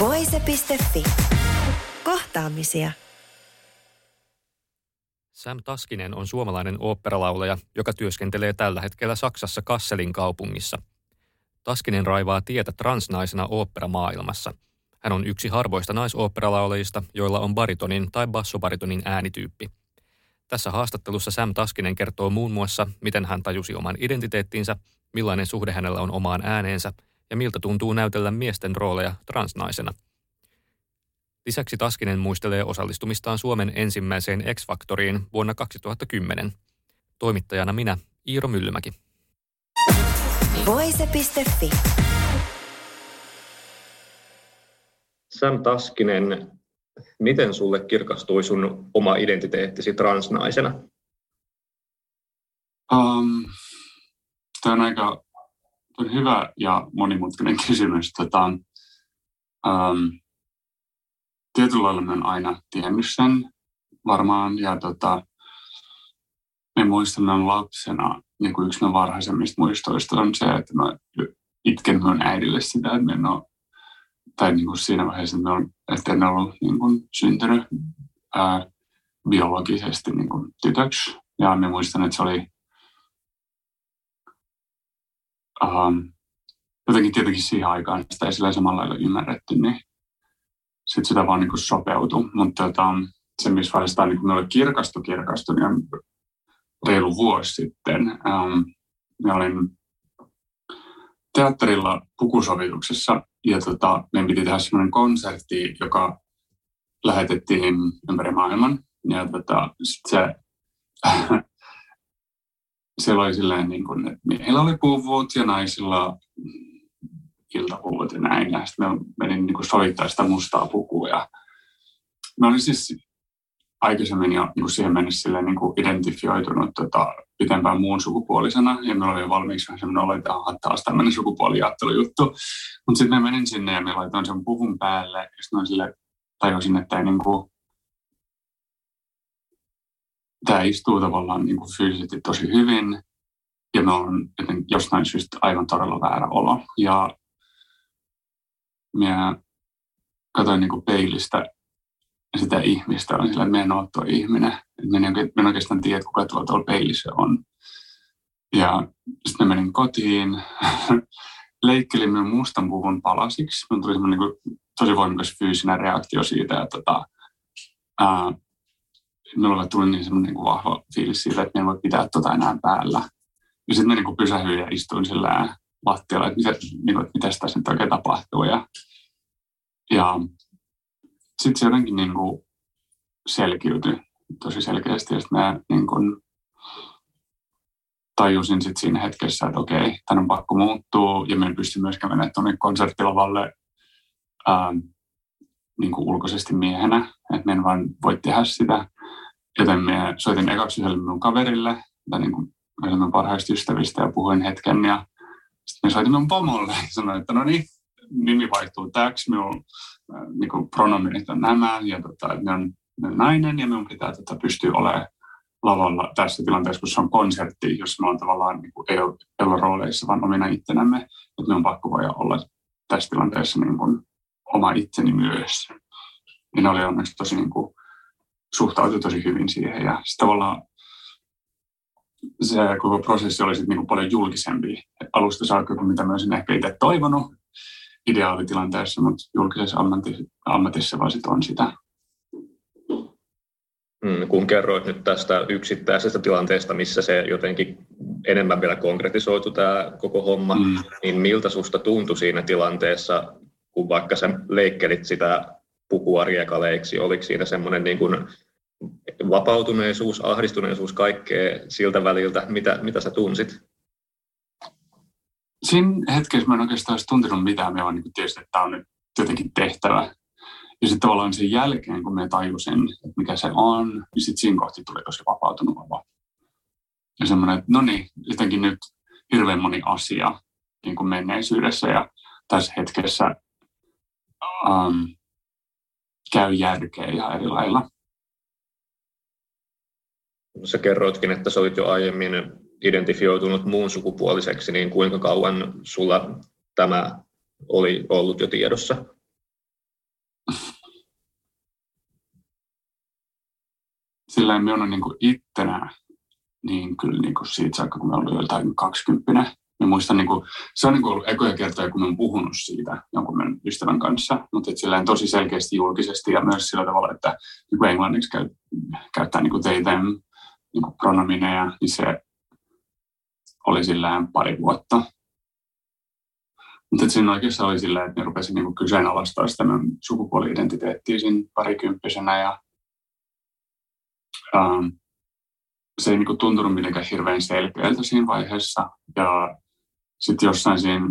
Voise.fi. Kohtaamisia. Sam Taskinen on suomalainen oopperalaulaja, joka työskentelee tällä hetkellä Saksassa Kasselin kaupungissa. Taskinen raivaa tietä transnaisena oopperamaailmassa. Hän on yksi harvoista naisoopperalaulajista, joilla on baritonin tai bassobaritonin äänityyppi. Tässä haastattelussa Sam Taskinen kertoo muun muassa, miten hän tajusi oman identiteettinsä, millainen suhde hänellä on omaan ääneensä ja miltä tuntuu näytellä miesten rooleja transnaisena – Lisäksi Taskinen muistelee osallistumistaan Suomen ensimmäiseen X-Factoriin vuonna 2010. Toimittajana minä, Iiro Myllymäki. Voise.fi. Sam Taskinen, miten sulle kirkastui sun oma identiteettisi transnaisena? Um, tämä on aika on hyvä ja monimutkainen kysymys. Tota, um, tietyllä lailla mä aina tiennyt sen varmaan. Ja tota, me muistan mä lapsena, niin kuin yksi varhaisemmista muistoista on se, että mä itken mun äidille sitä, että me en ole, tai niin kuin siinä vaiheessa, että, on, että en ollut niin kuin syntynyt ää, biologisesti niin kuin tytöksi. Ja me muistan, että se oli um, jotenkin tietenkin siihen aikaan sitä ei sillä samalla lailla ymmärretty, niin sitten sitä vaan niin sopeutui. Mutta tota, se, missä vaiheessa tämä niin minulle kirkastui, kirkastui, niin reilu vuosi sitten. Ähm, mä olin teatterilla pukusovituksessa ja tota, meidän piti tehdä semmoinen konsertti, joka lähetettiin ympäri maailman. Ja tota, sit se, siellä oli silleen, niin kuin, että miehillä oli puvut ja naisilla iltapuvut ja näin. Ja sitten mä menin niin sovittaa sitä mustaa pukua. Ja mä olin siis aikaisemmin jo niin kuin siihen mennessä silleen, niin kuin identifioitunut tota, pitempään muun sukupuolisena. Ja meillä oli jo valmiiksi vähän semmoinen olo, että taas tämmöinen sukupuoliajattelujuttu. Mutta sitten mä menin sinne ja mä laitoin sen puvun päälle. Ja sitten sille tajusin, että ei niin kuin, tämä istuu tavallaan niin kuin fyysisesti tosi hyvin. Ja me on jostain syystä aivan todella väärä olo. Ja minä katsoin niin kuin peilistä sitä ihmistä, on sillä, että minä en ole tuo ihminen. Minä en, oikeastaan tiedä, kuka tuolla, tuolla peilissä on. Ja sitten menin kotiin, leikkelin minun mustan puvun palasiksi. Minulla tuli niin tosi voimakas fyysinen reaktio siitä, että tota, ää, minulle tuli niin semmoinen niin vahva fiilis siitä, että minä en voi pitää tuota enää päällä. Ja sitten niin pysähdyin ja istuin sillä lattialla, että mitä, niin kuin, että mitä tässä nyt oikein tapahtuu. Ja, ja sitten se jotenkin niin kuin selkiytyi tosi selkeästi. Ja sitten mä niin kuin tajusin sitten siinä hetkessä, että okei, tämän on pakko muuttua. Ja mä en pysty mennä tuonne konserttilavalle ää, niin kuin ulkoisesti miehenä. Että mä en vaan voi tehdä sitä. Joten mä soitin ekaksi yhdelle minun kaverille, tai niin kuin parhaista ystävistä, ja puhuin hetken. Ja sitten me soitimme mun pomolle ja sanoin, että no niin, nimi vaihtuu täksi, minun äh, niin pronominit on nämä ja tota, ne on, ne on nainen ja minun pitää tota, pystyä olemaan lavalla tässä tilanteessa, kun se on konsertti, jossa me on tavallaan niin kuin, ei, ole, ei ole rooleissa, vaan omina itsenämme, että me on pakko voida olla tässä tilanteessa niin kuin, oma itseni myös. Ja ne oli onneksi tosi niin kuin, suhtautui tosi hyvin siihen ja sitten tavallaan se koko prosessi oli sitten niin paljon julkisempi alusta saakka kuin mitä mä olisin ehkä itse toivonut ideaalitilanteessa, mutta julkisessa ammatissa, ammatissa vaan sit on sitä. Mm, kun kerroit nyt tästä yksittäisestä tilanteesta, missä se jotenkin enemmän vielä konkretisoitu tämä koko homma, mm. niin miltä susta tuntui siinä tilanteessa, kun vaikka sä leikkelit sitä pukua riekaleiksi, oliko siinä semmoinen niin kuin vapautuneisuus, ahdistuneisuus, kaikkea siltä väliltä, mitä, mitä sä tunsit? Siinä hetkessä mä en oikeastaan olisi tuntenut mitään. Mä vaan niin tietysti, että tämä on nyt jotenkin tehtävä. Ja sitten tavallaan sen jälkeen, kun me tajusin, että mikä se on, niin sitten siinä kohti tuli tosi vapautunut olo. Ja semmoinen, että no niin, jotenkin nyt hirveän moni asia niin kuin menneisyydessä ja tässä hetkessä um, käy järkeä ihan eri lailla. Sä kerroitkin, että sä olit jo aiemmin identifioitunut muun sukupuoliseksi, niin kuinka kauan sulla tämä oli ollut jo tiedossa? Sillä minä olen niin ittenä, niin kyllä niin kuin siitä saakka, kun olin jotain 20 Mä muistan, niin kuin, se on niin kuin ollut ekoja kertoja, kun mä oon puhunut siitä jonkun meidän ystävän kanssa, mutta silleen tosi selkeästi julkisesti ja myös sillä tavalla, että niin kuin englanniksi käy, käyttää niin kuin they, them, niin kuin pronomineja, niin se oli sillään pari vuotta. Mutta siinä oikeassa oli silleen, että ne rupesin niin kyseenalaistaa sitä sukupuoli-identiteettiä siinä parikymppisenä ja ähm, se ei niin kuin tuntunut mitenkään hirveän selkeältä siinä vaiheessa. Ja sitten jossain siinä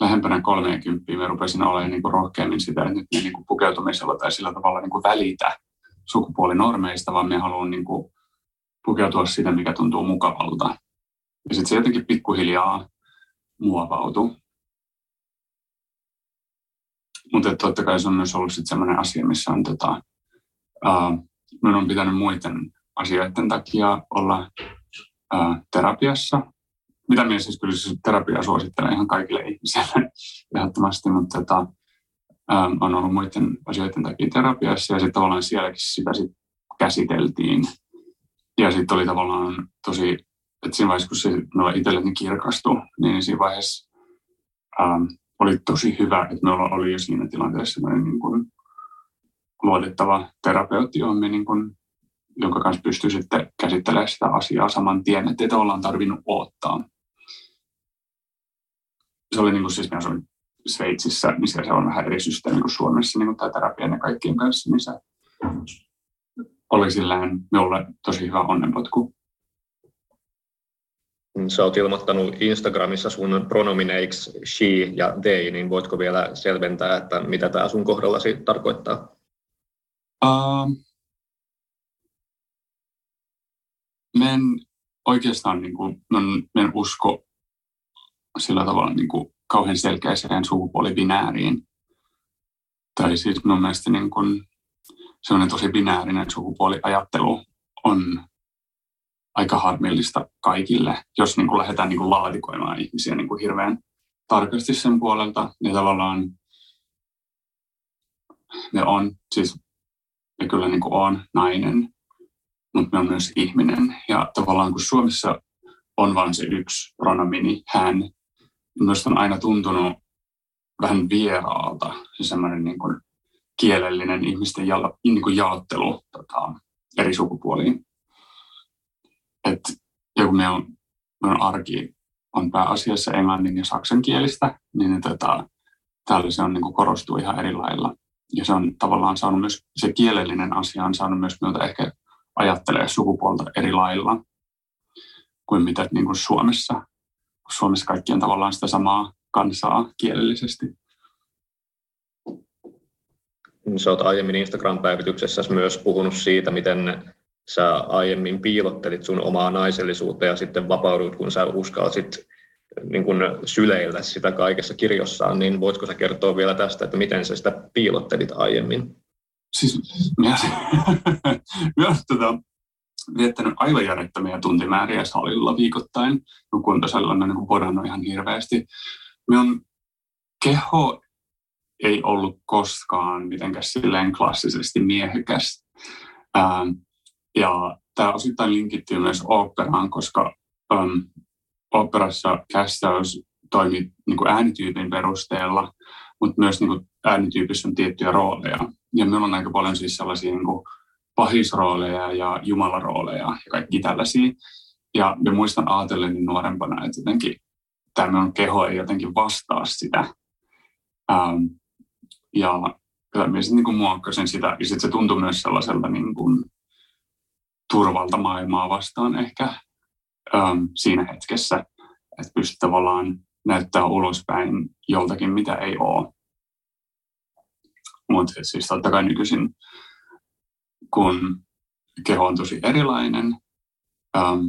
lähempänä 30 mä rupesin olemaan niin kuin rohkeammin sitä, että nyt me niin kuin pukeutumisella tai sillä tavalla niin kuin välitä sukupuolinormeista, vaan me haluan niin kuin pukeutua sitä, mikä tuntuu mukavalta. Ja sitten se jotenkin pikkuhiljaa muovautui. Mutta totta kai se on myös ollut sellainen asia, missä on tota, uh, minun on pitänyt muiden asioiden takia olla terapiassa. Mitä minä siis kyllä siis terapiaa suosittelen ihan kaikille ihmisille ehdottomasti, mutta tota, on ollut muiden asioiden takia terapiassa ja sitten tavallaan sielläkin sitä sit käsiteltiin. Ja sitten oli tavallaan tosi, että siinä vaiheessa kun se minulla itselleni kirkastui, niin siinä vaiheessa um, oli tosi hyvä, että me oli jo siinä tilanteessa niin kuin luotettava terapeutti, johon me niin kuin, jonka kanssa pystyy sitten käsittelemään sitä asiaa saman tien, että ei tavallaan tarvinnut odottaa. Se oli niin kuin siis, minä Sveitsissä, niin siellä se on vähän eri systeemi kuin Suomessa, niin kuin tämä terapia ja kaikkien kanssa, niin se oli sillään minulle tosi hyvä onnenpotku. Sä oot ilmoittanut Instagramissa sun pronomineiksi she ja they, niin voitko vielä selventää, että mitä tämä sun kohdallasi tarkoittaa? Uh, men oikeastaan niin kuin, men, usko sillä tavalla niin kuin, kauhean selkeäseen sukupuolibinääriin. Tai siis mun mielestä niin kuin, sellainen tosi binäärinen sukupuoliajattelu on aika harmillista kaikille, jos niin kuin lähdetään niin kuin laatikoimaan ihmisiä niin kuin hirveän tarkasti sen puolelta. Ja tavallaan ne on, siis ja kyllä niin kuin olen nainen, mutta olen myös ihminen. Ja tavallaan kun Suomessa on vain se yksi pronomini, hän, minusta on aina tuntunut vähän vieraalta se semmoinen niin kuin kielellinen ihmisten ja, niin kuin jaottelu tota, eri sukupuoliin. Et, ja kun meidän, meidän arki on pääasiassa englannin ja saksankielistä, niin tota, täällä se on, niin kuin korostuu ihan eri lailla ja se on tavallaan saanut myös, se kielellinen asia on saanut myös minulta ehkä ajattelee sukupuolta eri lailla kuin mitä niin kuin Suomessa. Suomessa kaikki on tavallaan sitä samaa kansaa kielellisesti. Sä oot aiemmin Instagram-päivityksessä myös puhunut siitä, miten sä aiemmin piilottelit sun omaa naisellisuutta ja sitten vapaudut, kun sä uskalsit niin kuin syleillä sitä kaikessa kirjossaan, niin voitko sä kertoa vielä tästä, että miten sä sitä piilottelit aiemmin? Siis minä, olen tota, viettänyt aivan järjettömiä tuntimääriä salilla viikoittain, kun kuntosalilla on niin podannut ihan hirveästi. Minun keho ei ollut koskaan mitenkään silleen klassisesti miehekäs. Ähm, ja tämä osittain linkittyy myös operaan, koska ähm, operassa kästäys toimii niin kuin äänityypin perusteella, mutta myös niin äänityypissä on tiettyjä rooleja. Ja meillä on aika paljon siis sellaisia niin kuin pahisrooleja ja jumalarooleja ja kaikki tällaisia. Ja me muistan ajatelleni nuorempana, että jotenkin tämä minun keho ei jotenkin vastaa sitä. Ähm, ja kyllä minä sitten niin muokkasin sitä. Ja sitten se tuntui myös sellaiselta niin kuin turvalta maailmaa vastaan ehkä ähm, siinä hetkessä, että pystyy tavallaan näyttää ulospäin joltakin, mitä ei ole. Mutta siis totta kai nykyisin, kun keho on tosi erilainen, ähm,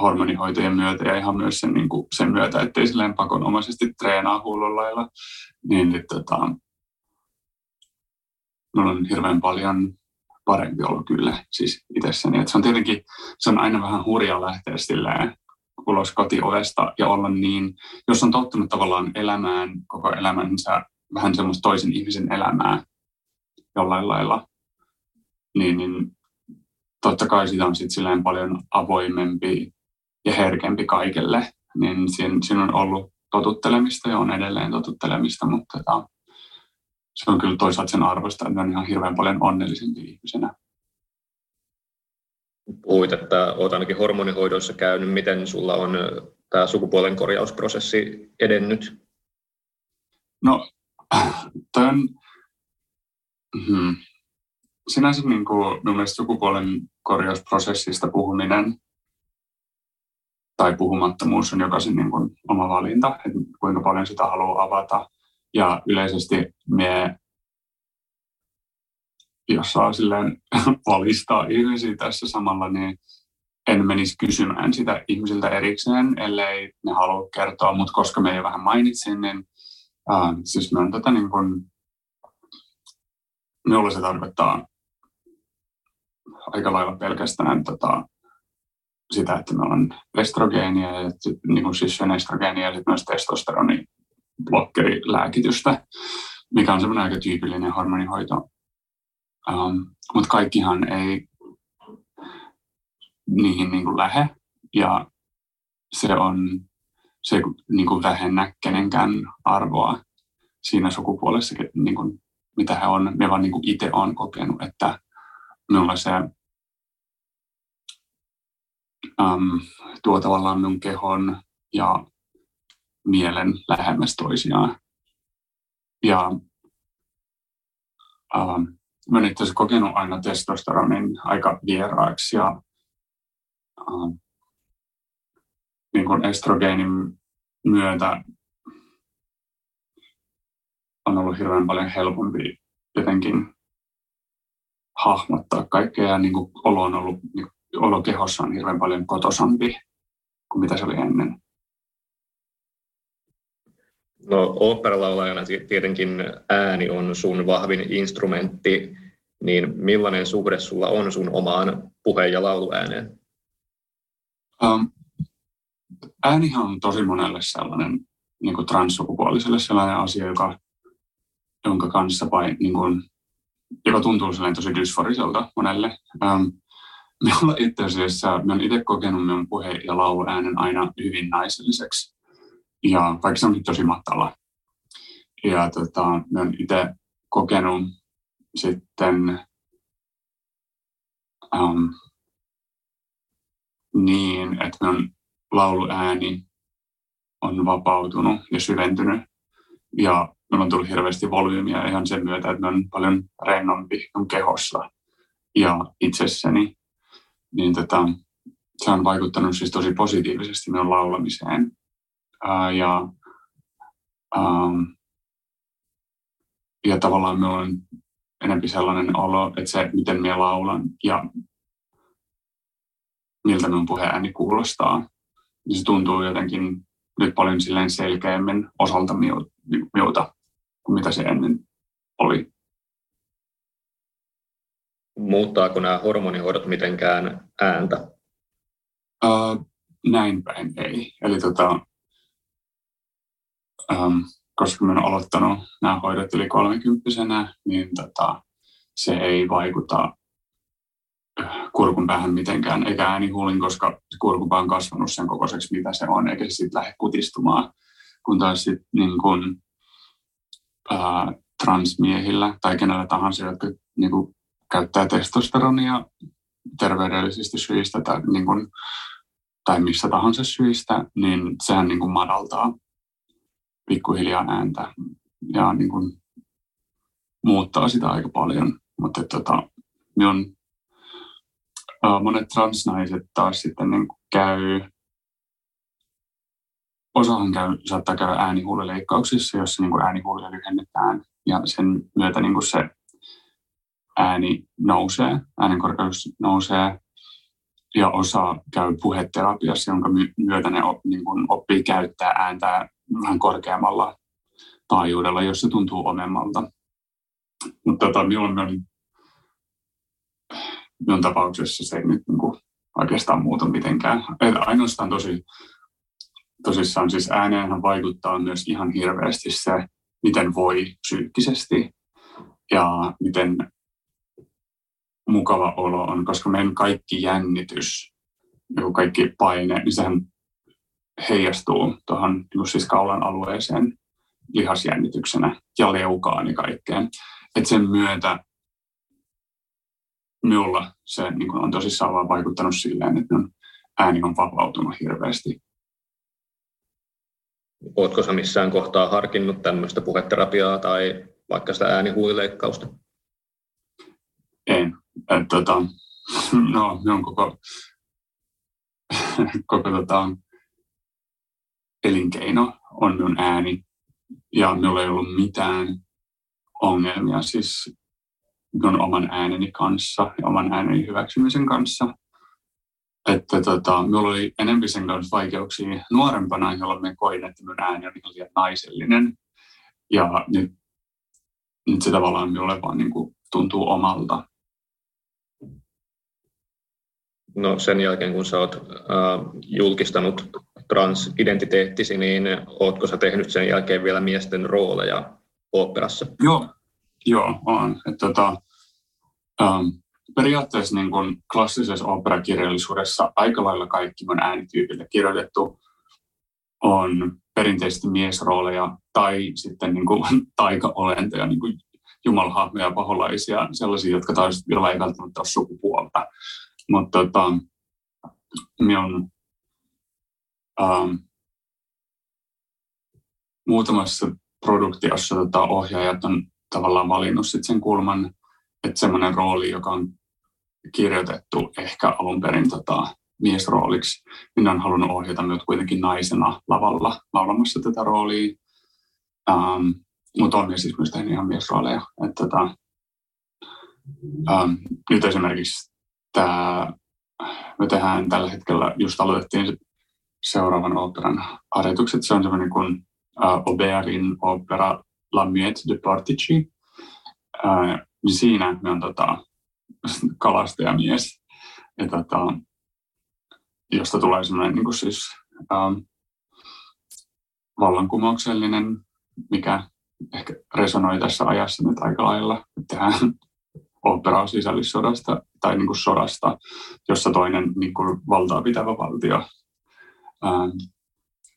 hormonihoitojen myötä ja ihan myös sen, niin kuin, sen myötä, ettei silleen pakonomaisesti treenaa hullun lailla, niin, niin tota, mulla on hirveän paljon parempi olo kyllä siis itsessäni. Et se on tietenkin, se on aina vähän hurjaa lähteä silleen ulos kotiovesta ja olla niin, jos on tottunut tavallaan elämään koko elämänsä vähän semmoista toisen ihmisen elämää jollain lailla, niin, niin totta kai sitä on sitten paljon avoimempi ja herkempi kaikelle, niin siinä, siinä on ollut totuttelemista ja on edelleen totuttelemista, mutta tota, se on kyllä toisaalta sen arvosta, että on ihan hirveän paljon onnellisempi ihmisenä. Puhuit, että olet ainakin hormonihoidoissa käynyt. Miten sulla on tämä sukupuolen korjausprosessi edennyt? No, on, hmm, sinänsä niin kuin, mielestä sukupuolen korjausprosessista puhuminen tai puhumattomuus on jokaisen niin kuin, oma valinta, että kuinka paljon sitä haluaa avata. Ja yleisesti me, jos saa silleen valistaa ihmisiä tässä samalla, niin en menisi kysymään sitä ihmisiltä erikseen, ellei ne halua kertoa, mutta koska me jo vähän mainitsin, niin äh, siis me on tätä niin kuin, minulle se tarkoittaa aika lailla pelkästään tota, sitä, että meillä on estrogeenia, ja niin kuin siis estrogeenia ja sitten myös testosteroni mikä on semmoinen aika tyypillinen hormonihoito. Um, Mutta kaikkihan ei niihin niin kuin lähe ja se on se ei niin kuin vähennä kenenkään arvoa siinä sukupuolessa, niin kuin, mitä he on. Me vaan niin kuin itse on kokenut, että minulla se um, tuo tavallaan minun kehon ja mielen lähemmäs toisiaan. Ja um, mä olen itse kokenut aina testosteronin aika vieraaksi ja um, niin kuin estrogeenin myötä on ollut hirveän paljon helpompi jotenkin hahmottaa kaikkea ja niin kuin olo on ollut, niin olo kehossa on hirveän paljon kotosampi kuin mitä se oli ennen. No oopperalaulajana tietenkin ääni on sun vahvin instrumentti, niin millainen suhde sulla on sun omaan puhe- ja lauluääneen? Um, äänihän on tosi monelle sellainen niin kuin transsukupuoliselle sellainen asia, joka, jonka kanssa vai, niin kuin, joka tuntuu tosi dysforiselta monelle. Um, me itse asiassa, olen itse kokenut minun puhe- ja lauluäänen aina hyvin naiselliseksi ja vaikka se on tosi matala. Ja tota, mä oon itse kokenut sitten um, niin, että minun lauluääni on vapautunut ja syventynyt. Ja minulla on tullut hirveästi volyymiä ihan sen myötä, että on paljon rennompi kehossa ja itsessäni. Niin tota, se on vaikuttanut siis tosi positiivisesti minun laulamiseen ja, ähm, ja tavallaan minulla on enemmän sellainen olo, että se, miten minä laulan ja miltä minun puheääni kuulostaa, niin se tuntuu jotenkin nyt paljon silleen selkeämmin osalta miuta kuin mitä se ennen oli. Muuttaako nämä hormonihoidot mitenkään ääntä? Uh, näin päin ei. Eli tota, ähm, koska mä olen aloittanut nämä hoidot yli 30 niin tota, se ei vaikuta äh, kurkun päähän mitenkään, eikä äänihuulin, koska kurkupää on kasvanut sen kokoiseksi, mitä se on, eikä se sitten lähde kutistumaan. Kun taas sit, niin kun, ää, äh, transmiehillä tai kenellä tahansa, jotka niin kun, käyttää testosteronia terveydellisistä syistä tai, niin kun, tai missä tahansa syistä, niin sehän niin kun, madaltaa pikkuhiljaa ääntä ja niin kuin muuttaa sitä aika paljon. Mutta tota, on, monet transnaiset taas sitten niin käy osahan käy, saattaa käydä äänihuulileikkauksissa, jossa niin äänihuulia lyhennetään. Ja sen myötä niin kuin se ääni nousee, äänen korkeus nousee. Ja osa käy puheterapiassa, jonka myötä ne niin kuin oppii käyttää ääntä vähän korkeammalla taajuudella, jos se tuntuu omemmalta. Mutta tota, minun, minun, minun tapauksessa se ei nyt niin kuin oikeastaan muuta mitenkään. Et ainoastaan tosi, tosissaan siis ääneenhän vaikuttaa myös ihan hirveästi se, miten voi psyykkisesti ja miten mukava olo on, koska meidän kaikki jännitys, joku kaikki paine, niin sehän heijastuu tuohon siis kaulan alueeseen lihasjännityksenä ja leukaan ja kaikkeen. Et sen myötä minulla se niin on tosissaan vaan vaikuttanut silleen, että minun ääni on vapautunut hirveästi. Oletko sinä missään kohtaa harkinnut tämmöistä puheterapiaa tai vaikka sitä äänihuulileikkausta? En. Et, tota, no, minun koko, koko tota, elinkeino on minun ääni. Ja minulla ei ollut mitään ongelmia siis minun oman ääneni kanssa ja oman ääneni hyväksymisen kanssa. Että tota, minulla oli enemmän sen kanssa vaikeuksia nuorempana, jolloin me koin, että minun ääni on ihan liian naisellinen. Ja nyt, nyt se tavallaan minulle vaan niin kuin tuntuu omalta. No sen jälkeen, kun sä oot äh, julkistanut transidentiteettisi, niin ootko sä tehnyt sen jälkeen vielä miesten rooleja oopperassa? Joo, joo on. Et, tota, ähm, periaatteessa niin kun klassisessa oopperakirjallisuudessa aika lailla kaikki mun äänityypille kirjoitettu on perinteisesti miesrooleja tai sitten niin kuin taikaolentoja, niin kuin jumalhahmoja, paholaisia, sellaisia, jotka taas joilla ei välttämättä ole sukupuolta. Mutta tota, minun ähm, muutamassa produktiossa tota, ohjaajat on tavallaan valinnut sit sen kulman, että semmoinen rooli, joka on kirjoitettu ehkä alun perin tota, miesrooliksi, niin on halunnut ohjata minut kuitenkin naisena lavalla laulamassa tätä roolia. Ähm, mutta on siis myös tehnyt ihan miesrooleja. että tota, ähm, nyt esimerkiksi tämä, me tehdään tällä hetkellä, just aloitettiin seuraavan operan harjoitukset. Se on semmoinen kuin uh, Auberin opera La Miette de Portici. Uh, niin siinä me on tota, kalastajamies, ja tota, josta tulee semmoinen niin kuin siis, um, vallankumouksellinen, mikä ehkä resonoi tässä ajassa nyt aika lailla. Tehdään operaa sisällissodasta tai niin kuin sodasta, jossa toinen niin kuin valtaa pitävä valtio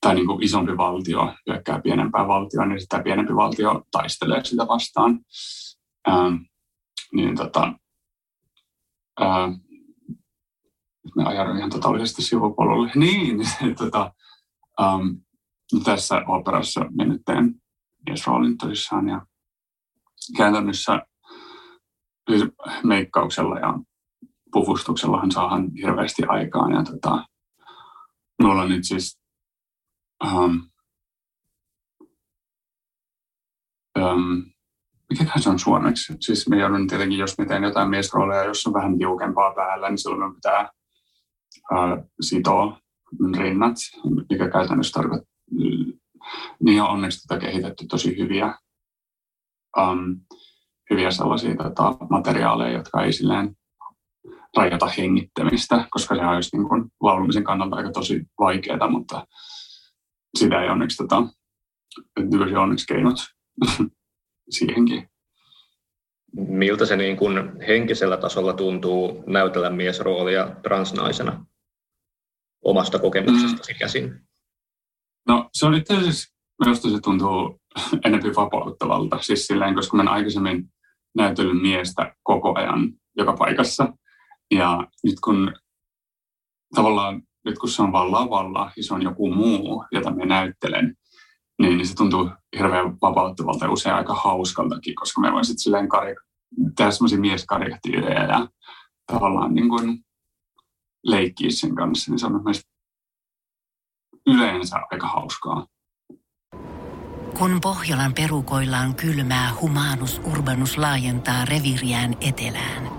tai niin kuin isompi valtio hyökkää pienempää valtioa, niin sitä pienempi valtio taistelee sitä vastaan. Ähm, niin tota, ähm, me ajaudun ihan totaalisesti sivupolulle. Niin, niin tota, ähm, tässä operassa me nyt teen miesroolin tosissaan ja käytännössä siis meikkauksella ja puvustuksellahan saahan hirveästi aikaan. Ja tota, mulla on nyt siis um, um, mikähän se on suomeksi? Siis me joudun tietenkin, jos me teen jotain miesrooleja, jos on vähän tiukempaa päällä, niin silloin me pitää uh, sitoa rinnat, mikä käytännössä tarkoittaa, niin on onneksi tätä kehitetty tosi hyviä um, hyviä sellaisia tota, materiaaleja, jotka ei silleen rajoita hengittämistä, koska se olisi niin kuin laulumisen kannalta aika tosi vaikeaa, mutta sitä ei onneksi, tota, nykyisin onneksi keinot siihenkin. Miltä se niin kuin henkisellä tasolla tuntuu näytellä miesroolia transnaisena omasta kokemuksestasi mm. käsin? No se on itse asiassa, minusta se tuntuu enemmän vapauttavalta, siis silleen, koska mä aikaisemmin näytellyt miestä koko ajan joka paikassa. Ja nyt kun tavallaan, nyt kun se on vaan lavalla ja se on joku muu, jota me näyttelen, niin, niin se tuntuu hirveän vapauttavalta ja usein aika hauskaltakin, koska me voin sitten silleen karik- tehdä semmoisia mieskarikatyyrejä ja tavallaan niin kuin leikkiä sen kanssa, niin se on myös yleensä aika hauskaa. Kun Pohjolan perukoillaan kylmää, humanus urbanus laajentaa reviriään etelään.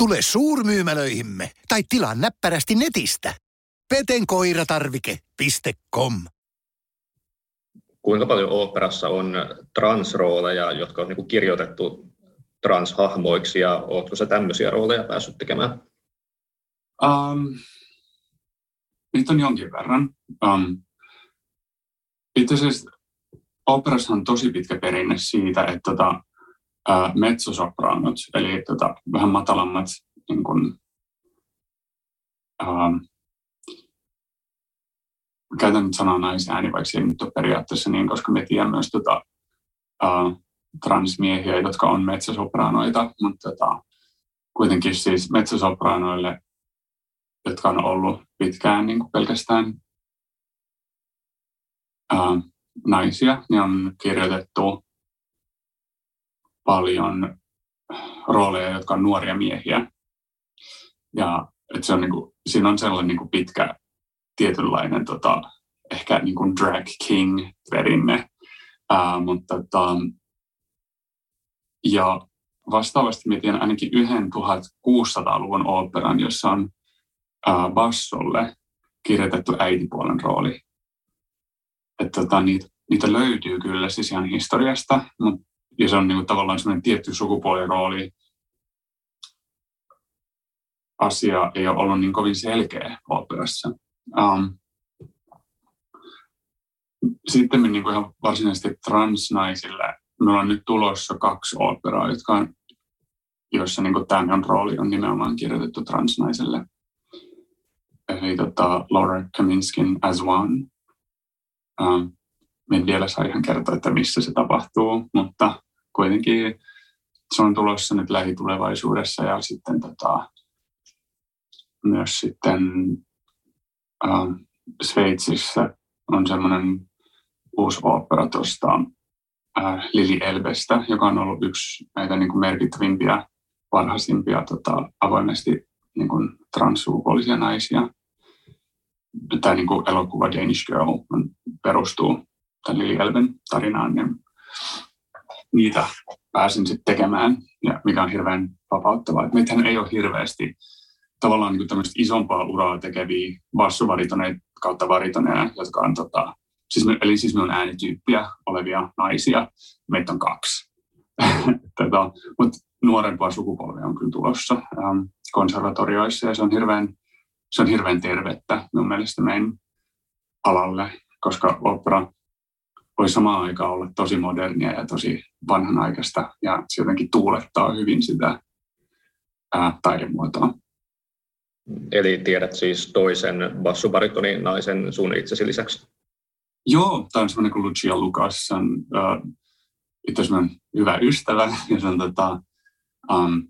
Tule suurmyymälöihimme tai tilaa näppärästi netistä. petenkoiratarvike.com Kuinka paljon oopperassa on transrooleja, jotka on niin kirjoitettu transhahmoiksi ja oletko sä tämmöisiä rooleja päässyt tekemään? Um, niitä on jonkin verran. Um, itse asiassa operassa on tosi pitkä perinne siitä, että tota, mezzosopranot, eli tota, vähän matalammat niin kun, uh, käytän nyt sanaa naisääni, vaikka se nyt ole periaatteessa niin, koska me tiedämme myös tota, uh, transmiehiä, jotka on metsäsopranoita, mutta tota, kuitenkin siis metsäsopranoille, jotka on ollut pitkään niin kuin pelkästään ää, naisia, niin on kirjoitettu paljon rooleja, jotka on nuoria miehiä. Ja että se on niin kuin, siinä on sellainen niin kuin pitkä tietynlainen tota, ehkä niin kuin drag king perinne, ää, mutta tota, ja vastaavasti mä tiedän ainakin yhden 1600-luvun oopperan, jossa on ää, bassolle kirjoitettu äitipuolen rooli. Että tota, niitä, niitä löytyy kyllä siis ihan historiasta, mutta ja se on niin kuin, tavallaan sellainen tietty sukupuolirooli. Asia ei ole ollut niin kovin selkeä oopperassa. Um, sitten niin kuin ihan varsinaisesti transnaisille meillä on nyt tulossa kaksi operaa, jotka on, joissa niin tämän rooli on nimenomaan kirjoitettu transnaiselle. Eli tota, Laura Kaminskin As One. Um, en vielä saa ihan kertoa, että missä se tapahtuu, mutta kuitenkin se on tulossa nyt lähitulevaisuudessa ja sitten tota, myös sitten um, Sveitsissä on semmoinen uusi opera tuosta äh, Lili Elbestä, joka on ollut yksi näitä niin kuin merkittävimpiä, varhaisimpia tota, avoimesti niin kuin transsukupuolisia naisia. Tämä niin kuin elokuva Danish Girl perustuu tämän Lili Elben tarinaan, niin niitä pääsin sitten tekemään, ja mikä on hirveän vapauttavaa. Meitähän ei ole hirveästi tavallaan niin tämmöistä isompaa uraa tekeviä bassovaritoneita kautta varitoneja, jotka on tota, siis me, eli siis on äänityyppiä olevia naisia. Meitä on kaksi. Tätä, mutta nuorempaa sukupolvea on kyllä tulossa ähm, konservatorioissa ja se on hirveän, se on hirveän tervettä minun mielestä meidän alalle, koska opera voi samaan aikaan olla tosi modernia ja tosi vanhanaikaista ja se jotenkin tuulettaa hyvin sitä ää, taidemuotoa. Eli tiedät siis toisen bassubaritonin naisen sun itsesi lisäksi? Joo, tämä on semmoinen kuin Lucia Lucas, on itse hyvä ystävä ja se on, tota, um,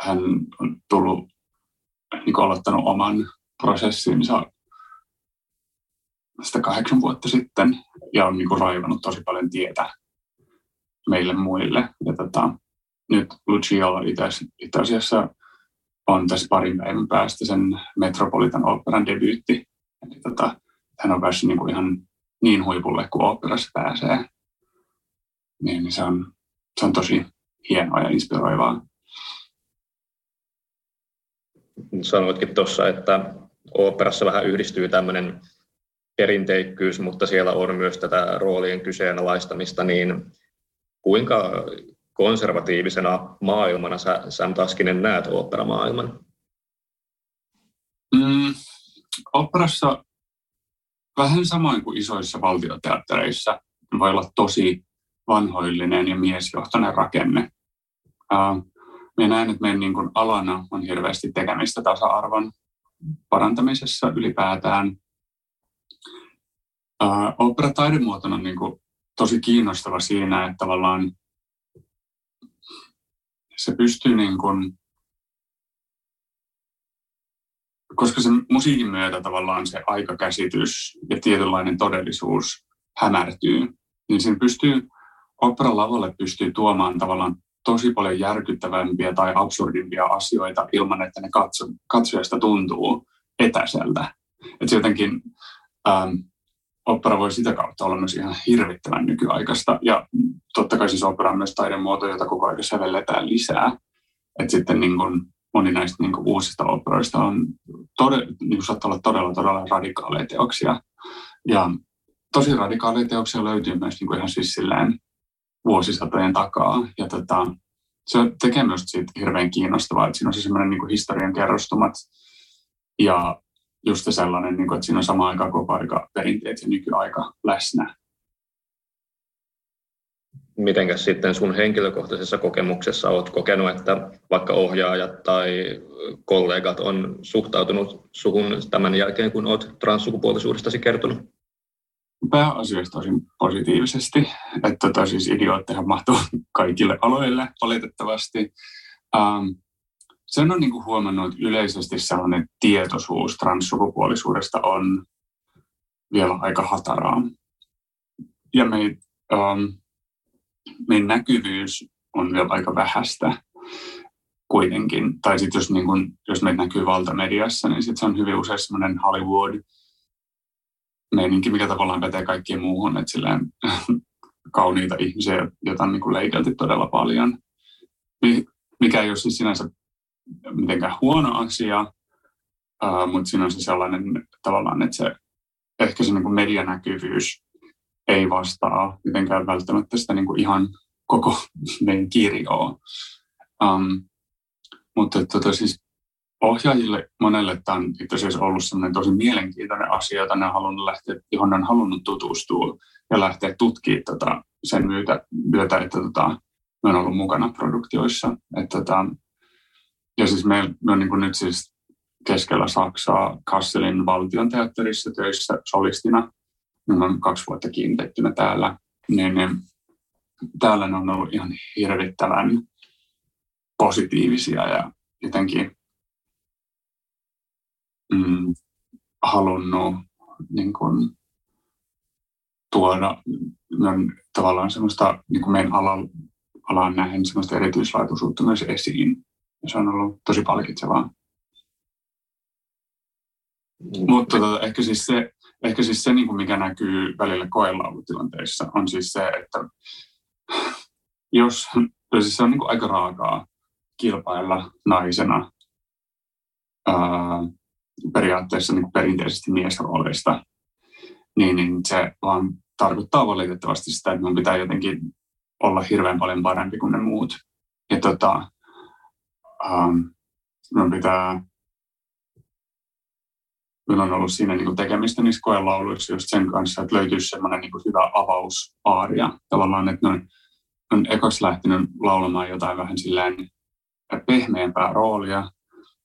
hän on tullut, niin aloittanut oman prosessinsa sitä kahdeksan vuotta sitten ja on niin kuin raivannut tosi paljon tietä meille muille. Ja tota, nyt Lucia itse, itse asiassa on tässä parin päivän päästä sen Metropolitan Operan debyytti. Eli tota, hän on päässyt niin kuin ihan niin huipulle kuin operassa pääsee. Niin, niin se, on, se on tosi hienoa ja inspiroivaa. Sanoitkin tuossa, että operassa vähän yhdistyy tämmöinen perinteikkyys, mutta siellä on myös tätä roolien kyseenalaistamista, niin kuinka konservatiivisena maailmana sä, Sam Taskinen näet operamaailman? Mm, operassa vähän samoin kuin isoissa valtioteattereissa voi olla tosi vanhoillinen ja miesjohtoinen rakenne. Minä näen, että meidän niin kuin alana on hirveästi tekemistä tasa-arvon parantamisessa ylipäätään. Uh, opera taidemuotona on niin kuin tosi kiinnostava siinä, että tavallaan se pystyy niin kuin, koska sen musiikin myötä tavallaan se aikakäsitys ja tietynlainen todellisuus hämärtyy, niin sen pystyy, operan lavalle pystyy tuomaan tavallaan tosi paljon järkyttävämpiä tai absurdimpia asioita ilman, että ne katso, katsojasta tuntuu etäiseltä. Että se jotenkin ähm, opera voi sitä kautta olla myös ihan hirvittävän nykyaikaista. Ja totta kai siis opera on myös taidemuoto, jota koko ajan sävelletään lisää. Että sitten niin kun moni näistä niin kun uusista operoista on todella, niin kun saattaa olla todella, todella radikaaleja teoksia. Ja tosi radikaaleja teoksia löytyy myös niin ihan siis silleen vuosisatojen takaa. Ja tota, se tekee myös siitä hirveän kiinnostavaa, että siinä on se semmoinen niin historian kerrostumat ja just sellainen, niin kuin, että siinä on sama aika koko aika perinteet ja nykyaika läsnä. Mitenkäs sitten sun henkilökohtaisessa kokemuksessa olet kokenut, että vaikka ohjaajat tai kollegat on suhtautunut suhun tämän jälkeen, kun olet transsukupuolisuudestasi kertonut? Pääasioista tosi positiivisesti. Että tota, siis mahtuu kaikille aloille valitettavasti. Ähm, sen on niin kuin huomannut, että yleisesti sellainen tietoisuus transsukupuolisuudesta on vielä aika hataraa. Ja me, um, meidän näkyvyys on vielä aika vähäistä kuitenkin. Tai sitten jos, niin jos meitä näkyy valtamediassa, niin sit se on hyvin usein semmoinen Hollywood meininki, mikä tavallaan pätee kaikkien muuhun, että silleen kauniita ihmisiä, joita on niin kuin leikelty todella paljon. Mikä ei ole siis sinänsä mitenkään huono asia, uh, mutta siinä on se sellainen tavallaan, että se, ehkä se niin kuin medianäkyvyys ei vastaa mitenkään välttämättä sitä niin kuin ihan koko meidän kirjoa. Um, mutta tota, siis ohjaajille monelle tämä on itse asiassa ollut sellainen tosi mielenkiintoinen asia, jota ne on halunnut lähteä, johon ne on halunnut tutustua ja lähteä tutkimaan tota, sen myötä, myötä että tota, on ollut mukana produktioissa. Että, tota, ja siis me, me on niin nyt siis keskellä Saksaa Kasselin valtion teatterissa töissä solistina. Me on kaksi vuotta kiinnitettynä täällä. Niin, niin, täällä ne on ollut ihan hirvittävän positiivisia ja jotenkin mm, halunnut niin kuin, tuoda on tavallaan semmoista niin kuin meidän alan, alaan nähen semmoista erityislaatuisuutta myös esiin se on ollut tosi palkitsevaa. Mm. Mutta tota, ehkä siis se, ehkä siis se niin kuin mikä näkyy välillä koelaulutilanteissa, on siis se, että jos, siis se on niin kuin aika raakaa kilpailla naisena ää, periaatteessa niin kuin perinteisesti miesrooleista, niin, niin se vaan tarkoittaa valitettavasti sitä, että minun pitää jotenkin olla hirveän paljon parempi kuin ne muut. Ja tota, ähm, minun pitää Meillä on ollut siinä niin tekemistä niissä koelauluissa just sen kanssa, että löytyisi semmoinen niin hyvä avausaaria. Tavallaan, että ne on, on ekaksi lähtenyt laulamaan jotain vähän silleen pehmeämpää roolia,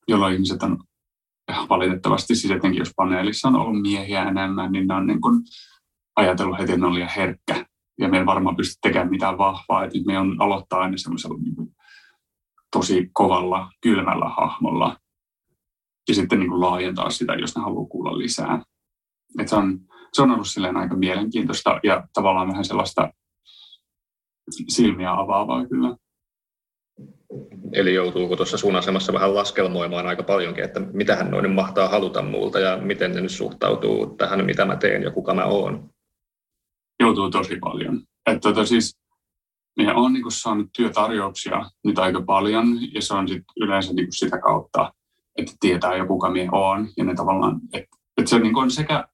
jolloin ihmiset on valitettavasti, siis etenkin jos paneelissa on ollut miehiä enemmän, niin ne on niin kuin ajatellut heti, että ne on liian herkkä. Ja me ei varmaan pysty tekemään mitään vahvaa. Että me on aloittaa aina semmoisella niin kuin tosi kovalla, kylmällä hahmolla ja sitten niin kuin laajentaa sitä, jos ne haluaa kuulla lisää. Et se, on, se on ollut silleen aika mielenkiintoista ja tavallaan vähän sellaista silmiä avaavaa kyllä. Eli joutuuko tuossa sun asemassa vähän laskelmoimaan aika paljonkin, että mitä hän noin mahtaa haluta multa ja miten ne nyt suhtautuu tähän, mitä mä teen ja kuka mä oon? Joutuu tosi paljon. Että tota siis, minä olen niin saanut työtarjouksia nyt aika paljon ja se on sit yleensä niin sitä kautta, että tietää jo kuka minä olen ja ne tavallaan, että, että se niin on sekä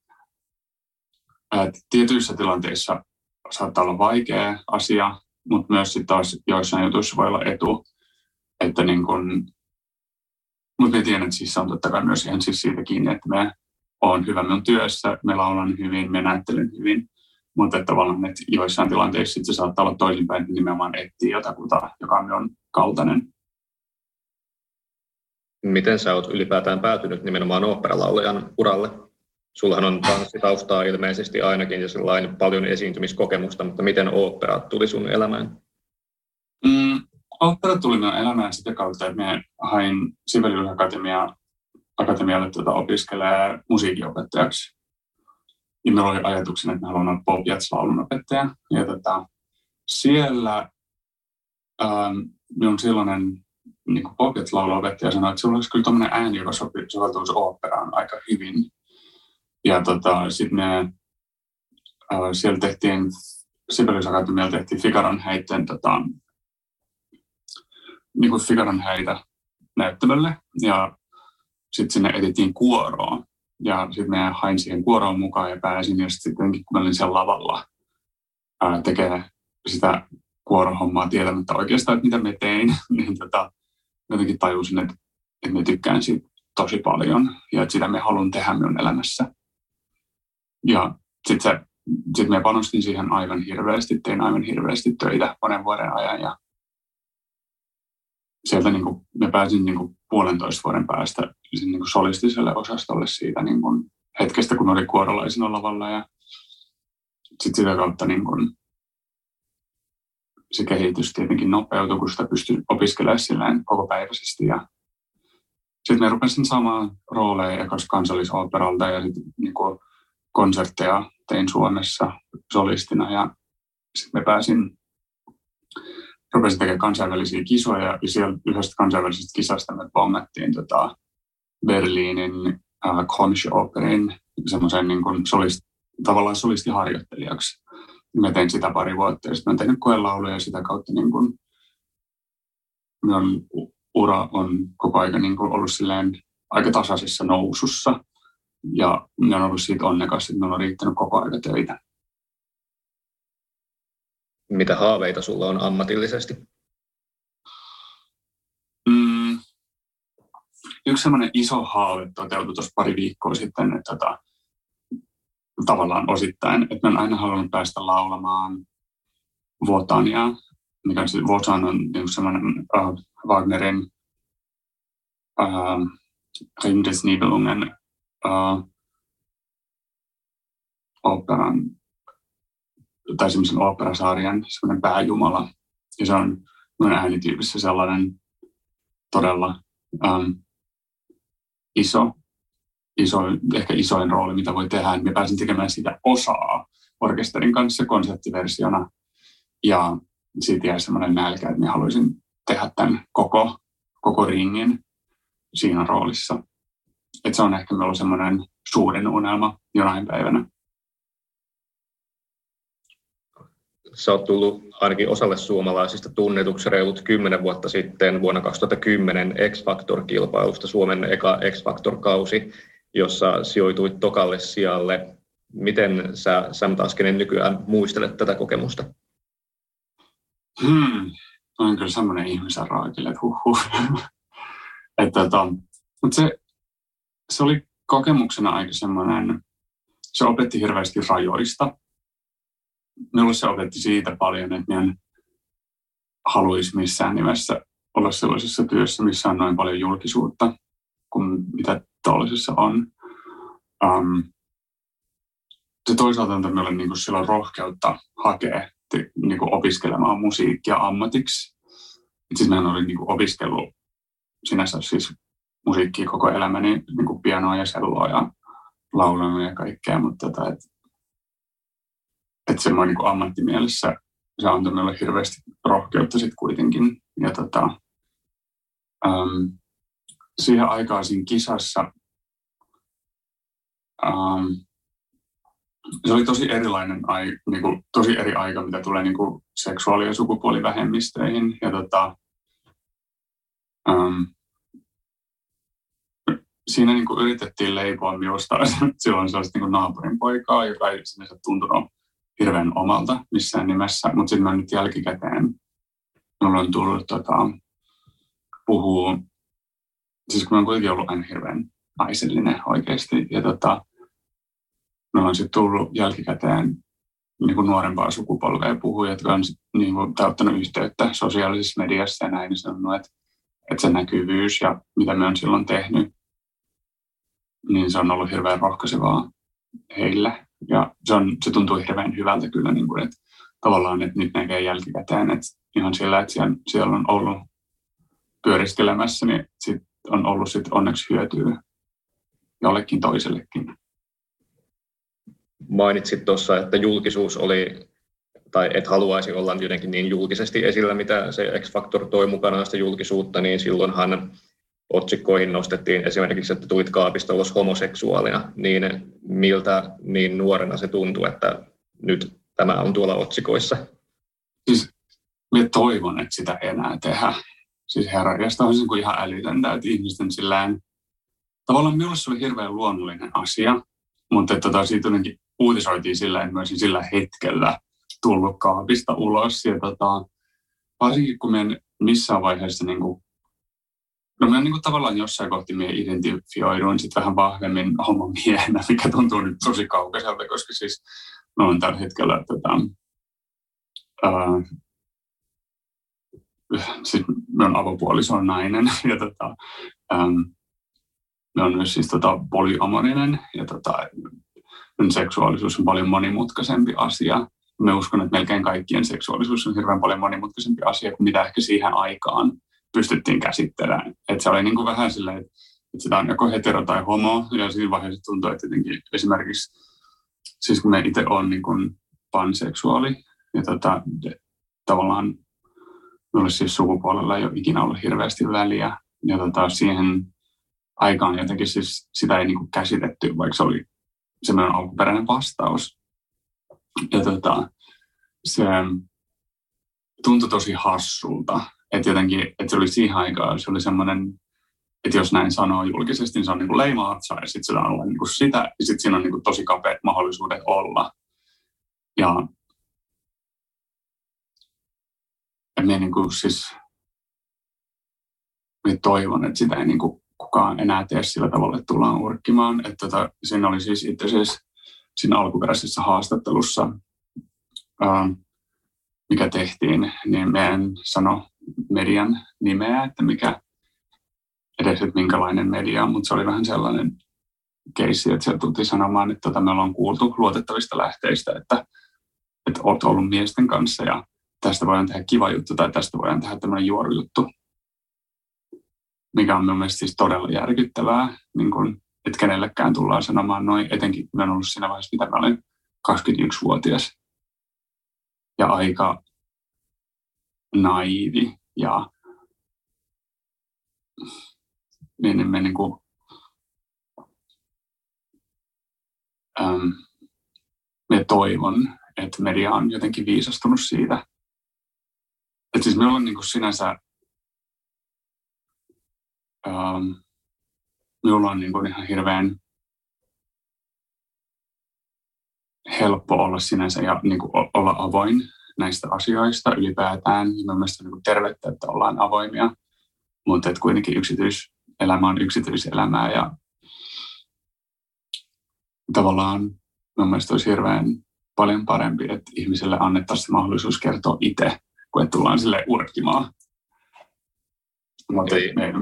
että tietyissä tilanteissa saattaa olla vaikea asia, mutta myös sitten taas joissain jutuissa voi olla etu, että niin kun, mutta tiedän, että siis on totta kai myös ihan siis siitä kiinni, että me on hyvä minun työssä, me laulan hyvin, me näyttelen hyvin, mutta että tavallaan että joissain tilanteissa se saattaa olla toisinpäin, että nimenomaan etsii jotakuta, joka on kaltainen. Miten sä oot ylipäätään päätynyt nimenomaan oopperalaulajan uralle? Sullahan on tanssitaustaa ilmeisesti ainakin ja sellainen paljon esiintymiskokemusta, mutta miten opera tuli sun elämään? Mm, opera tuli minun elämään sitä kautta, että minä hain Sibelius Akatemia, Akatemialle tuota, opiskelee musiikinopettajaksi. Ja minulla oli ajatuksena, että haluan olla jazz laulunopettaja. Ja tota, siellä ähm, minun silloinen niin jazz laulunopettaja sanoi, että sinulla olisi kyllä tuommoinen ääni, joka soveltuisi operaan aika hyvin. Ja tota, sitten me äh, siellä tehtiin, Sibelius Akatemialla tehtiin Figaron häitten tota, niin kuin Figaron häitä näyttämölle ja sitten sinne etittiin kuoroa. Ja sitten me hain siihen kuoroon mukaan ja pääsin ja sitten kun mä olin siellä lavalla ää, tekee sitä kuorohommaa tietämättä oikeastaan, että mitä me tein, niin tota, jotenkin tajusin, että, että me tykkään siitä tosi paljon ja että sitä me haluan tehdä minun elämässä. Ja sitten sit me panostin siihen aivan hirveästi, tein aivan hirveästi töitä monen vuoden ajan ja sieltä niin kuin, me pääsin niin kuin puolentoista vuoden päästä niin kuin solistiselle osastolle siitä niin kuin hetkestä, kun oli kuorolaisena lavalla ja sitten sitä kautta niin kuin, se kehitys tietenkin nopeutui, kun sitä pystyi opiskelemaan koko päiväisesti ja sitten me rupesin saamaan rooleja ekassa kansallisoperalta ja sitten niin kuin konsertteja tein Suomessa solistina ja sitten me pääsin rupesin tekemään kansainvälisiä kisoja ja siellä yhdestä kansainvälisestä kisasta me bongattiin tota Berliinin äh, Komische Operin semmoisen niin solist, tavallaan solistiharjoittelijaksi. Mä tein sitä pari vuotta ja sitten mä tehnyt koelauluja ja sitä kautta niin minun ura on koko ajan niin kuin ollut silleen aika tasaisessa nousussa. Ja minä olen ollut siitä onnekas, että minulla on riittänyt koko ajan töitä mitä haaveita sulla on ammatillisesti? Mm, yksi semmoinen iso haave toteutui tuossa pari viikkoa sitten, että tota, tavallaan osittain, että mä aina halunnut päästä laulamaan Votania, mikä on siis Votan on niin uh, Wagnerin uh, Ring des Nibelungen uh, operan tai semmoisen oopperasarjan semmoinen pääjumala. Ja se on mun äänityypissä sellainen todella um, iso, iso, ehkä isoin rooli, mitä voi tehdä. Me pääsin tekemään sitä osaa orkesterin kanssa konserttiversiona. Ja siitä jäi semmoinen nälkä, että minä haluaisin tehdä tämän koko, koko ringin siinä roolissa. Että se on ehkä ollut semmoinen suurin unelma jonain päivänä. Sä oot tullut ainakin osalle suomalaisista tunnetuksi reilut kymmenen vuotta sitten vuonna 2010 X-Factor-kilpailusta, Suomen eka X-Factor-kausi, jossa sijoituit tokalle sijalle. Miten sä, Sam Taskinen, nykyään muistelet tätä kokemusta? Hmm. On kyllä semmoinen ihmisen raakille, että että tota, mutta se, se oli kokemuksena aika semmoinen, se opetti hirveästi rajoista minulle se opetti siitä paljon, että en haluaisi missään nimessä olla sellaisessa työssä, missä on noin paljon julkisuutta kuin mitä tuollaisessa on. Um, se toisaalta antaa minulle niin silloin rohkeutta hakea niin kuin opiskelemaan musiikkia ammatiksi. Siis minä olin niin kuin opiskellut sinänsä siis musiikkia koko elämäni, niin kuin pianoa ja selloa ja laulanut ja kaikkea, mutta tota, et että semmoinen niin ammattimielessä se antoi meille hirveästi rohkeutta sitten kuitenkin. Ja tota, äm, siihen aikaan siinä kisassa äm, se oli tosi erilainen, ai, niin kuin, tosi eri aika, mitä tulee niin kuin seksuaali- ja sukupuolivähemmistöihin. Ja tota, äm, siinä niin kuin yritettiin leipoa minusta silloin sellaista niin naapurin poikaa, joka ei sinänsä tuntunut hirveän omalta missään nimessä, mutta sitten mä nyt jälkikäteen mulla on tullut tota, puhua, siis kun mä oon kuitenkin ollut aina hirveän naisellinen oikeasti, ja tota, mulla on sitten tullut jälkikäteen niin kuin nuorempaa sukupolvea puhua, jotka on niin kuin, ottanut yhteyttä sosiaalisessa mediassa ja näin, niin sanonut, että, että se näkyvyys ja mitä me on silloin tehnyt, niin se on ollut hirveän rohkaisevaa heille. Ja se, on, se tuntuu hirveän hyvältä kyllä, niin kuin, että tavallaan, että nyt näkee jälkikäteen, että ihan sillä, että siellä, siellä on ollut pyöriskelemässä, niin sit on ollut sit onneksi hyötyä jollekin toisellekin. Mainitsit tuossa, että julkisuus oli, tai et haluaisi olla jotenkin niin julkisesti esillä, mitä se X-Factor toi mukanaan sitä julkisuutta, niin silloinhan otsikkoihin nostettiin esimerkiksi, että tulit kaapista ulos homoseksuaalina, niin miltä niin nuorena se tuntuu, että nyt tämä on tuolla otsikoissa? Siis minä toivon, että sitä ei enää tehdä. Siis herra, ja on niin ihan älytöntä, että ihmisten sillään, tavallaan minulle se oli hirveän luonnollinen asia, mutta että tota, siitä jotenkin uutisoitiin sillä, että olisin sillä hetkellä tullut kaapista ulos. Ja tota, varsinkin kun minä missään vaiheessa niin kuin No mä niin kuin tavallaan jossain kohti minä identifioiduin sitten vähän vahvemmin homomiehenä, mikä tuntuu nyt tosi kaukaiselta, koska siis mä olen tällä hetkellä tota, ää, siis minun avopuoliso on nainen ja tota, äm, on myös siis tota, polyamorinen ja tota, minun seksuaalisuus on paljon monimutkaisempi asia. Mä uskon, että melkein kaikkien seksuaalisuus on hirveän paljon monimutkaisempi asia kuin mitä ehkä siihen aikaan pystyttiin käsittelemään. Et se oli niin kuin vähän silleen, että sitä on joko hetero tai homo, ja siinä vaiheessa tuntuu, että jotenkin esimerkiksi, siis kun me itse on niin kuin panseksuaali, ja tota, tavallaan minulle siis sukupuolella ei ole ikinä ollut hirveästi väliä, ja tota, siihen aikaan jotenkin siis sitä ei niin kuin käsitetty, vaikka se oli se meidän alkuperäinen vastaus. Ja tota, se tuntui tosi hassulta, että jotenkin, että se oli siihen aikaan, se oli semmoinen, että jos näin sanoo julkisesti, niin se on niin kuin leimaatsa ja sitten sitä on niin kuin sitä, ja sitten siinä on niin kuin tosi kapeat mahdollisuudet olla. Ja, ja minä niin kuin siis, minä toivon, että sitä ei niin kuin kukaan enää tee sillä tavalla, että tullaan urkkimaan. Että tota, siinä oli siis itse asiassa siinä alkuperäisessä haastattelussa, ää, mikä tehtiin, niin me en sano median nimeä, että mikä edes, että minkälainen media on, mutta se oli vähän sellainen keissi, että sieltä tultiin sanomaan, että tota, me ollaan kuultu luotettavista lähteistä, että, että olet ollut miesten kanssa ja tästä voidaan tehdä kiva juttu tai tästä voidaan tehdä tämmöinen juorujuttu, mikä on mielestäni siis todella järkyttävää, niin kun, että kenellekään tullaan sanomaan noin, etenkin kun on ollut siinä vaiheessa, mitä mä olin 21-vuotias ja aika naivi ja niin me niin kuin, äm, me toivon, että media on jotenkin viisastunut siitä. Että siis me ollaan niin kuin sinänsä, äm, minulla on niin kuin ihan hirveän helppo olla sinänsä ja niin kuin olla avoin näistä asioista ylipäätään. Mielestäni on niin tervettä, että ollaan avoimia, mutta että kuitenkin yksityiselämä on yksityiselämää ja tavallaan minun mielestä olisi hirveän paljon parempi, että ihmiselle annettaisiin mahdollisuus kertoa itse, kuin että tullaan sille urkkimaan. Mutta me,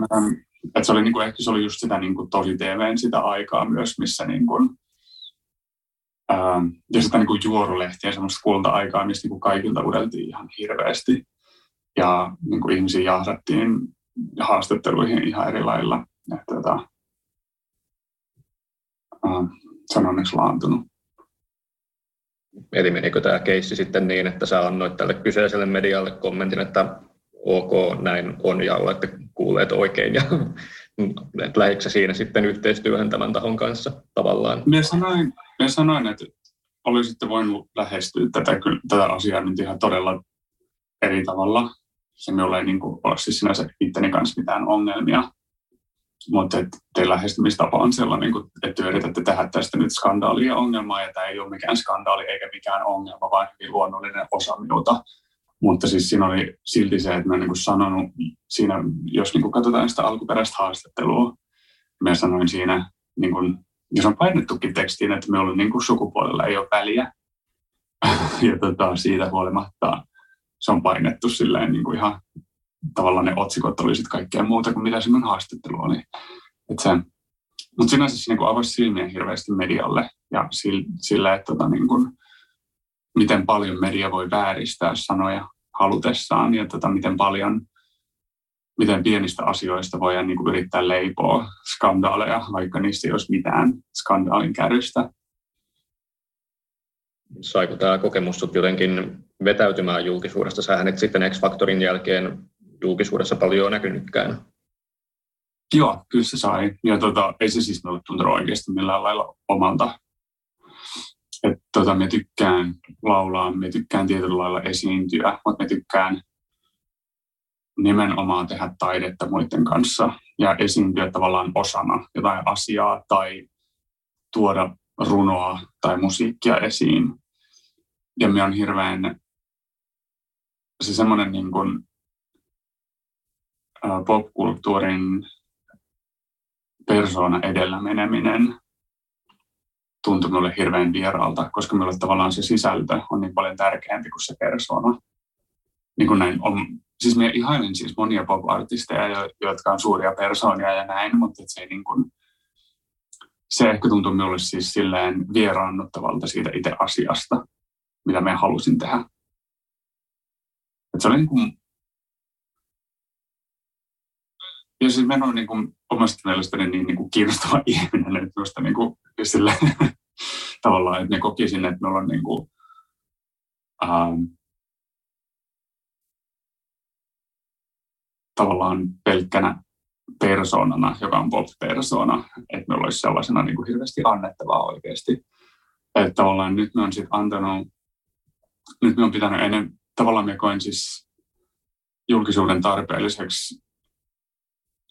että se oli niin kuin, ehkä se oli just sitä niin kuin tosi TVn sitä aikaa myös, missä niin kuin, Ähm, ja sitä niin kuin juorulehtiä, semmoista kulta-aikaa, mistä niin kuin kaikilta udeltiin ihan hirveästi. Ja niin kuin ihmisiä jahdattiin haastatteluihin ihan eri lailla. Että, tota, äh, se on onneksi laantunut. Eli menikö tämä keissi sitten niin, että sä annoit tälle kyseiselle medialle kommentin, että ok, näin on ja olette kuulleet oikein ja lähdikö siinä sitten yhteistyöhön tämän tahon kanssa tavallaan? Minä sanoin, minä sanoin että olisitte voinut lähestyä tätä, tätä asiaa nyt ihan todella eri tavalla. Se minulla ei niin kuin, ole siis sinänsä itteni kanssa mitään ongelmia, mutta teidän lähestymistapa on sellainen, että yritätte tehdä tästä nyt skandaalia ongelmaa, ja tämä ei ole mikään skandaali eikä mikään ongelma, vaan hyvin luonnollinen osa minuta. Mutta siis siinä oli silti se, että mä niin sanonut siinä, jos niin katsotaan sitä alkuperäistä haastattelua, mä sanoin siinä, niin kuin, jos on painettukin tekstiin, että me ollaan niin kuin sukupuolella ei ole väliä. ja tota, siitä huolimatta se on painettu silleen niin kuin ihan tavallaan ne otsikot oli sitten kaikkea muuta kuin mitä se mun haastattelu oli. Et se, Mutta sinänsä se niin avasi silmiä hirveästi medialle ja sillä, että tota, niin kuin, miten paljon media voi vääristää sanoja halutessaan ja tota, miten paljon miten pienistä asioista voidaan niin kuin yrittää leipoa skandaaleja, vaikka niistä ei olisi mitään skandaalin kärrystä. Saiko tämä kokemus sut jotenkin vetäytymään julkisuudesta? Sähän et sitten X-Factorin jälkeen julkisuudessa paljon näkynytkään. Joo, kyllä se sai. Ja tota, ei se siis minulle tuntunut oikeasti millään lailla omalta. Et tota, me tykkään laulaa, me tykkään tietyllä lailla esiintyä, mutta me tykkään nimenomaan tehdä taidetta muiden kanssa ja esiintyä tavallaan osana jotain asiaa tai tuoda runoa tai musiikkia esiin. Ja me on hirveän se semmoinen niin kuin, popkulttuurin persona edellä meneminen tuntui minulle hirveän vieraalta, koska minulle tavallaan se sisältö on niin paljon tärkeämpi kuin se persona. Niin kuin näin on, siis minä ihailen siis monia pop-artisteja, jotka on suuria persoonia ja näin, mutta se ei niin kuin, se ehkä tuntui minulle siis silleen vieraannuttavalta siitä itse asiasta, mitä me halusin tehdä. Et se oli niin kuin, ja siis minä olen niin kuin, omasta mielestäni niin, niin kuin kiinnostava ihminen, että minusta niin kuin, sille, tavallaan, että ne kokisin, että me ollaan niin kuin, ähm, tavallaan pelkkänä persoonana, joka on pop-persona, että me olisi sellaisena niin kuin hirveästi annettavaa oikeasti. Että tavallaan nyt me on sitten antanut, nyt me on pitänyt ennen, tavallaan me koen siis julkisuuden tarpeelliseksi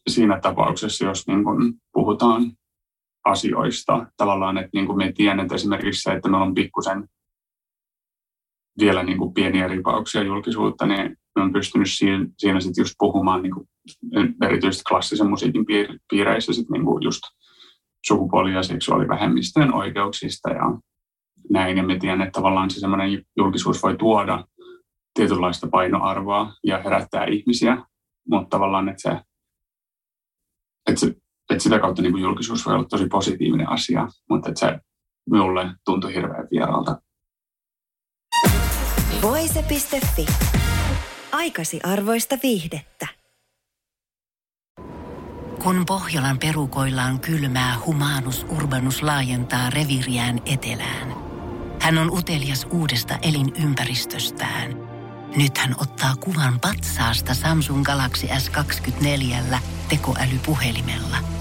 siinä tapauksessa, jos niin kuin puhutaan asioista tavallaan, että niin kuin me tiedän, että esimerkiksi se, että meillä on pikkusen vielä niin kuin pieniä ripauksia julkisuutta, niin me on pystynyt siinä, siinä sitten just puhumaan niin kuin erityisesti klassisen musiikin piireissä sit niin kuin just sukupuoli- ja seksuaalivähemmistöjen oikeuksista ja näin. Ja me tiedän, että tavallaan se semmoinen julkisuus voi tuoda tietynlaista painoarvoa ja herättää ihmisiä, mutta tavallaan, että, se, että, se, että sitä kautta niin kuin julkisuus voi olla tosi positiivinen asia, mutta että se minulle tuntui hirveän vieraalta. Voise.fi. Aikasi arvoista viihdettä. Kun Pohjolan perukoillaan kylmää, humanus urbanus laajentaa reviriään etelään. Hän on utelias uudesta elinympäristöstään. Nyt hän ottaa kuvan patsaasta Samsung Galaxy S24 tekoälypuhelimella.